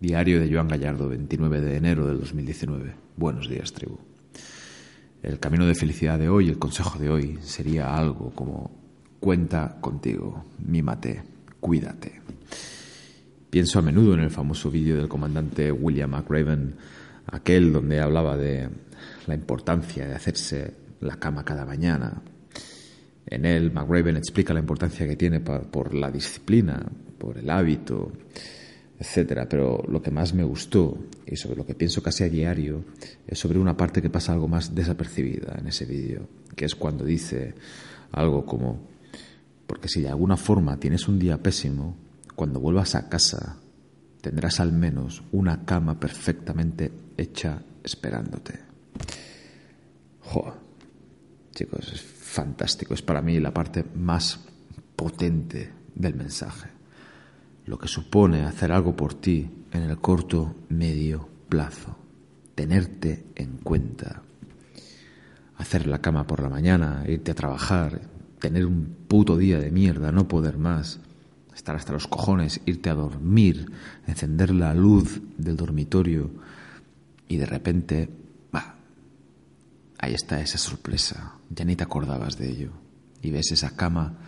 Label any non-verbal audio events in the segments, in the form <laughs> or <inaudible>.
Diario de Joan Gallardo, 29 de enero del 2019. Buenos días, tribu. El camino de felicidad de hoy, el consejo de hoy, sería algo como cuenta contigo, mímate, cuídate. Pienso a menudo en el famoso vídeo del comandante William McRaven, aquel donde hablaba de la importancia de hacerse la cama cada mañana. En él, McRaven explica la importancia que tiene por la disciplina, por el hábito, etcétera. Pero lo que más me gustó y sobre lo que pienso casi a diario es sobre una parte que pasa algo más desapercibida en ese vídeo, que es cuando dice algo como, porque si de alguna forma tienes un día pésimo, cuando vuelvas a casa tendrás al menos una cama perfectamente hecha esperándote. Jo, chicos, es fantástico, es para mí la parte más potente del mensaje lo que supone hacer algo por ti en el corto, medio plazo, tenerte en cuenta, hacer la cama por la mañana, irte a trabajar, tener un puto día de mierda, no poder más, estar hasta los cojones, irte a dormir, encender la luz del dormitorio y de repente, va, ahí está esa sorpresa, ya ni te acordabas de ello. Y ves esa cama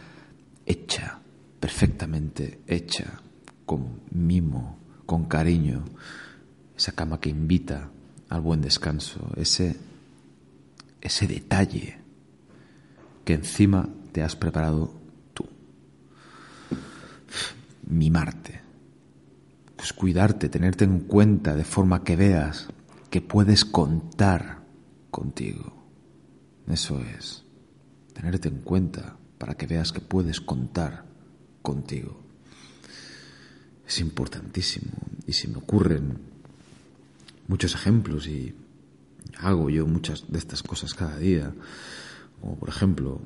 hecha, perfectamente hecha, con mimo, con cariño, esa cama que invita al buen descanso, ese, ese detalle que encima te has preparado tú. Mimarte, pues cuidarte, tenerte en cuenta de forma que veas que puedes contar contigo. Eso es, tenerte en cuenta para que veas que puedes contar contigo es importantísimo. Y se me ocurren muchos ejemplos y hago yo muchas de estas cosas cada día. Como por ejemplo,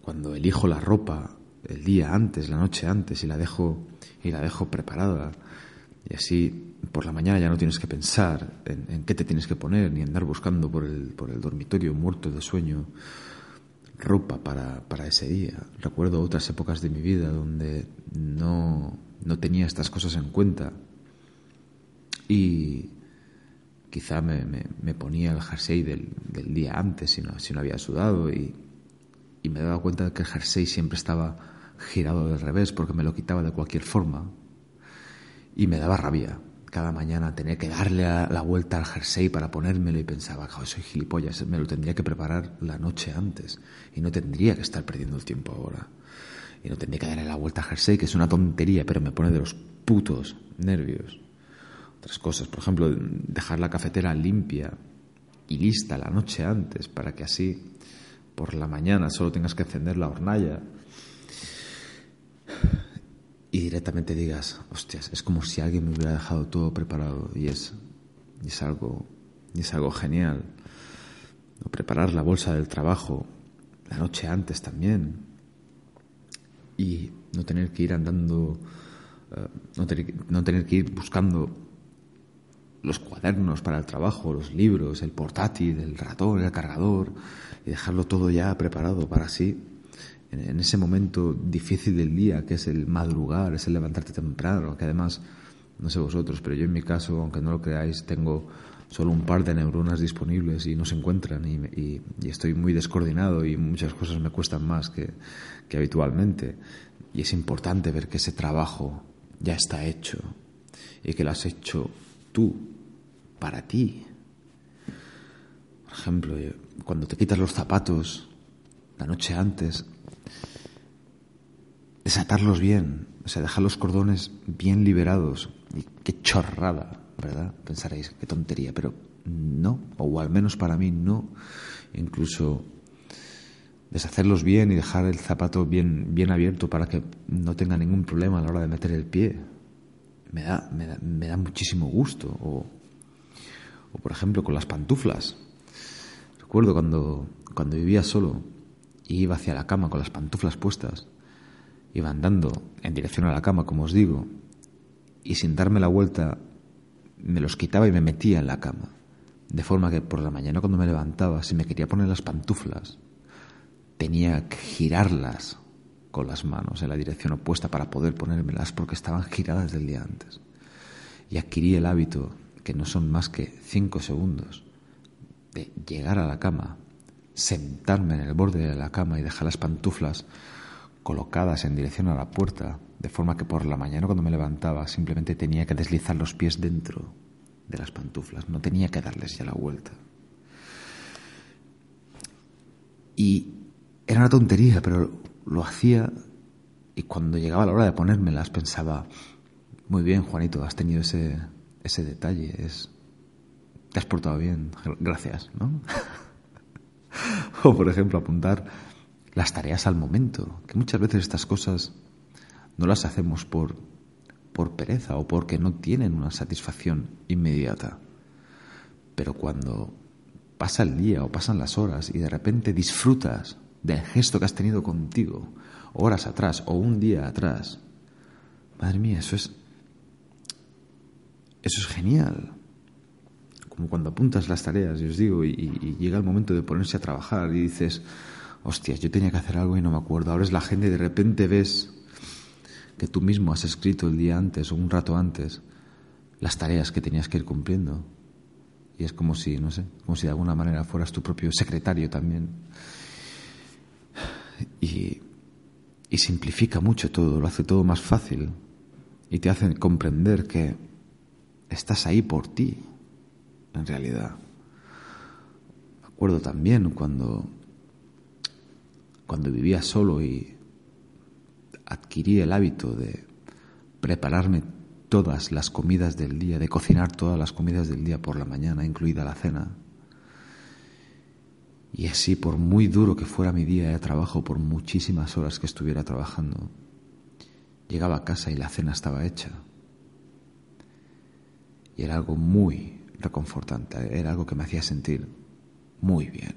cuando elijo la ropa el día antes, la noche antes y la dejo y la dejo preparada y así por la mañana ya no tienes que pensar en, en qué te tienes que poner ni andar buscando por el, por el dormitorio muerto de sueño ropa para, para ese día. Recuerdo otras épocas de mi vida donde no no tenía estas cosas en cuenta. Y quizá me, me, ponía el jersey del, del, día antes si no, si no había sudado y, y me daba cuenta de que el jersey siempre estaba girado del revés porque me lo quitaba de cualquier forma. Y me daba rabia. Cada mañana tener que darle la vuelta al jersey para ponérmelo y pensaba, soy gilipollas, me lo tendría que preparar la noche antes y no tendría que estar perdiendo el tiempo ahora y no tendría que darle la vuelta a jersey, que es una tontería, pero me pone de los putos nervios. Otras cosas, por ejemplo, dejar la cafetera limpia y lista la noche antes para que así por la mañana solo tengas que encender la hornalla y directamente digas, hostias, es como si alguien me hubiera dejado todo preparado y es, y es algo y es algo genial. O preparar la bolsa del trabajo la noche antes también, y no tener que ir andando, eh, no, tener, no tener que ir buscando los cuadernos para el trabajo, los libros, el portátil, el ratón, el cargador, y dejarlo todo ya preparado para así, en, ese momento difícil del día, que es el madrugar, es el levantarte temprano, que además, no sé vosotros, pero yo en mi caso, aunque no lo creáis, tengo solo un par de neuronas disponibles y no se encuentran y, estoy muy descoordinado y muchas cosas me cuestan más que, que habitualmente. Y es importante ver que ese trabajo ya está hecho y que lo has hecho tú, para ti. Por ejemplo, cuando te quitas los zapatos la noche antes, desatarlos bien, o sea, dejar los cordones bien liberados. Y qué chorrada Pensaréis, qué tontería, pero no, o al menos para mí no. Incluso deshacerlos bien y dejar el zapato bien, bien abierto para que no tenga ningún problema a la hora de meter el pie. Me da, me da, me da muchísimo gusto. O, o, por ejemplo, con las pantuflas. Recuerdo cuando, cuando vivía solo iba hacia la cama con las pantuflas puestas, iba andando en dirección a la cama, como os digo, y sin darme la vuelta me los quitaba y me metía en la cama. De forma que por la mañana cuando me levantaba, si me quería poner las pantuflas, tenía que girarlas con las manos en la dirección opuesta para poder ponérmelas porque estaban giradas del día antes. y adquirí el hábito, que no son más que cinco segundos, de llegar a la cama, sentarme en el borde de la cama y dejar las pantuflas colocadas en dirección a la puerta, de forma que por la mañana cuando me levantaba simplemente tenía que deslizar los pies dentro de las pantuflas, no tenía que darles ya la vuelta. Y era una tontería, pero lo hacía y cuando llegaba la hora de ponérmelas pensaba, muy bien, Juanito, has tenido ese, ese detalle, es, te has portado bien, gracias, ¿no? <laughs> o, por ejemplo, apuntar las tareas al momento, que muchas veces estas cosas no las hacemos por, por pereza o porque no tienen una satisfacción inmediata. Pero cuando pasa el día o pasan las horas y de repente disfrutas del gesto que has tenido contigo horas atrás o un día atrás, madre mía, eso es eso es genial. Como cuando apuntas las tareas, y os digo, y, llega el momento de ponerse a trabajar y dices, hostias, yo tenía que hacer algo y no me acuerdo. Ahora es la gente y de repente ves que tú mismo has escrito el día antes o un rato antes las tareas que tenías que ir cumpliendo. Y es como si, no sé, como si de alguna manera fueras tu propio secretario también. Y, simplifica mucho todo, lo hace todo más fácil. Y te hace comprender que estás ahí por ti, en realidad. Me acuerdo también cuando, cuando vivía solo y adquirí el hábito de prepararme todas las comidas del día, de cocinar todas las comidas del día por la mañana, incluida la cena. Y así, por muy duro que fuera mi día de trabajo, por muchísimas horas que estuviera trabajando, llegaba a casa y la cena estaba hecha. Y era algo muy reconfortante, era algo que me hacía sentir muy bien.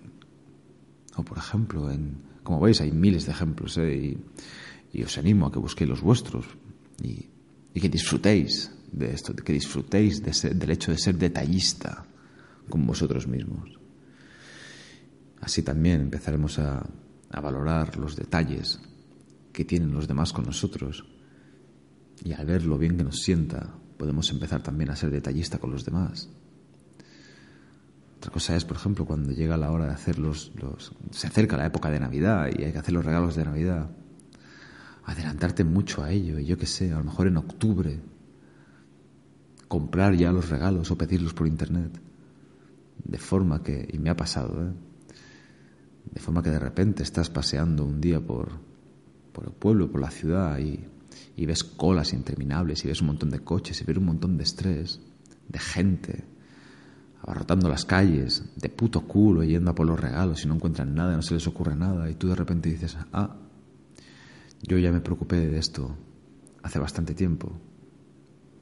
O por ejemplo, en, como veis hay miles de ejemplos ¿eh? y, os animo a que busquéis los vuestros y, que disfrutéis de esto, que disfrutéis del hecho de ser detallista con vosotros mismos. Así también empezaremos a, a valorar los detalles que tienen los demás con nosotros y al ver lo bien que nos sienta podemos empezar también a ser detallista con los demás. Otra cosa es, por ejemplo, cuando llega la hora de hacer los, se acerca la época de Navidad y hay que hacer los regalos de Navidad. Adelantarte mucho a ello, y yo qué sé, a lo mejor en octubre, comprar ya los regalos o pedirlos por internet. De forma que, y me ha pasado, ¿eh? de forma que de repente estás paseando un día por, por el pueblo, por la ciudad y y ves colas interminables y ves un montón de coches y ves un montón de estrés, de gente abarrotando las calles, de puto culo yendo a por los regalos y no encuentran nada, no se les ocurre nada y tú de repente dices, ah, yo ya me preocupé de esto hace bastante tiempo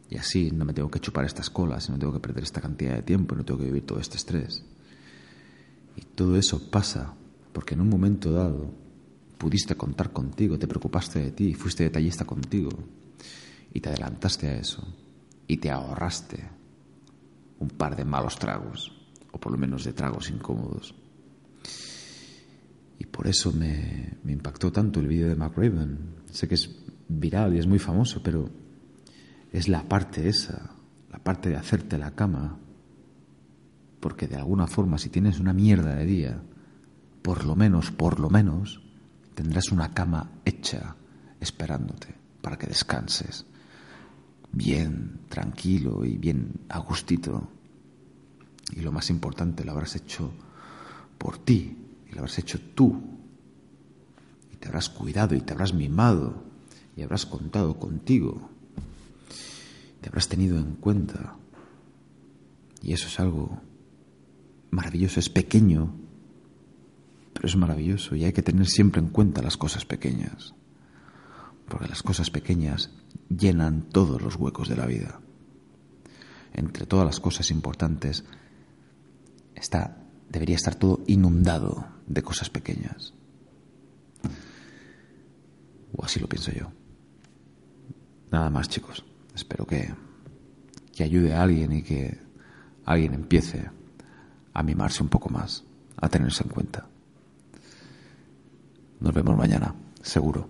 y así no me tengo que chupar estas colas, no tengo que perder esta cantidad de tiempo, no tengo que vivir todo este estrés. Y todo eso pasa porque en un momento dado pudiste contar contigo, te preocupaste de ti, fuiste detallista contigo y te adelantaste a eso y te ahorraste un par de malos tragos, o por lo menos de tragos incómodos. Y por eso me, impactó tanto el vídeo de McRaven. Sé que es viral y es muy famoso, pero es la parte esa, la parte de hacerte la cama. Porque de alguna forma, si tienes una mierda de día, por lo menos, por lo menos, tendrás una cama hecha esperándote para que descanses bien, tranquilo y bien a gustito. Y lo más importante, lo habrás hecho por ti y lo habrás hecho tú. Y te habrás cuidado y te habrás mimado y habrás contado contigo. Te habrás tenido en cuenta. Y eso es algo maravilloso, es pequeño, pero es maravilloso y hay que tener siempre en cuenta las cosas pequeñas, porque las cosas pequeñas llenan todos los huecos de la vida. Entre todas las cosas importantes está debería estar todo inundado de cosas pequeñas. O así lo pienso yo. Nada más, chicos. Espero que, que ayude a alguien y que alguien empiece a mimarse un poco más, a tenerse en cuenta. Nos vemos mañana, seguro.